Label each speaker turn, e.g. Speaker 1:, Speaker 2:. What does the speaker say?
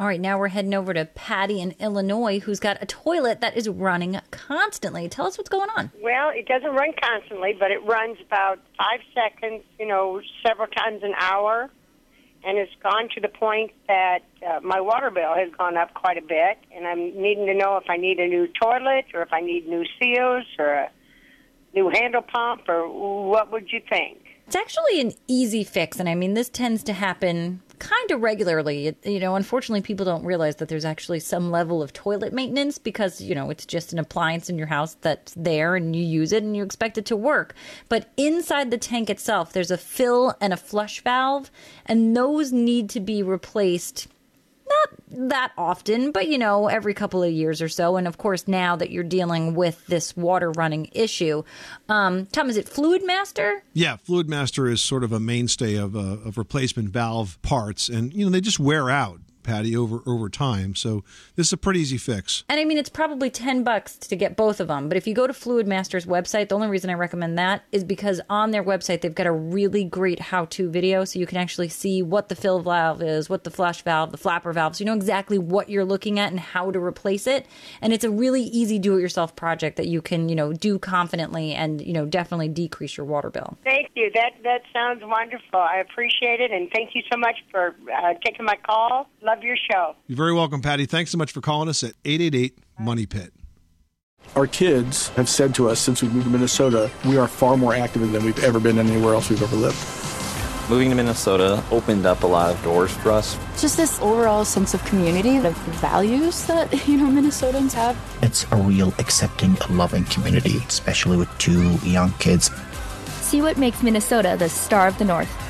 Speaker 1: All right, now we're heading over to Patty in Illinois, who's got a toilet that is running constantly. Tell us what's going on.
Speaker 2: Well, it doesn't run constantly, but it runs about five seconds, you know, several times an hour. And it's gone to the point that uh, my water bill has gone up quite a bit. And I'm needing to know if I need a new toilet or if I need new seals or a new handle pump or what would you think?
Speaker 1: It's actually an easy fix. And I mean, this tends to happen kind of regularly. You know, unfortunately, people don't realize that there's actually some level of toilet maintenance because, you know, it's just an appliance in your house that's there and you use it and you expect it to work. But inside the tank itself, there's a fill and a flush valve, and those need to be replaced that often, but you know, every couple of years or so. And of course, now that you're dealing with this water running issue, um, Tom, is it Fluidmaster?
Speaker 3: Yeah, Fluidmaster is sort of a mainstay of, uh, of replacement valve parts, and you know they just wear out. Patty over over time. So this is a pretty easy fix.
Speaker 1: And I mean, it's probably ten bucks to get both of them. But if you go to Fluidmaster's website, the only reason I recommend that is because on their website they've got a really great how-to video, so you can actually see what the fill valve is, what the flush valve, the flapper valve, so you know exactly what you're looking at and how to replace it. And it's a really easy do-it-yourself project that you can you know do confidently and you know definitely decrease your water bill.
Speaker 2: Thank you. That that sounds wonderful. I appreciate it, and thank you so much for uh, taking my call. Love your show.
Speaker 3: You're very welcome, Patty. Thanks so much for calling us at 888 Money Pit.
Speaker 4: Our kids have said to us since we moved to Minnesota, we are far more active than we've ever been anywhere else we've ever lived.
Speaker 5: Moving to Minnesota opened up a lot of doors for us.
Speaker 6: Just this overall sense of community, of values that, you know, Minnesotans have.
Speaker 7: It's a real accepting, loving community, especially with two young kids.
Speaker 8: See what makes Minnesota the star of the North.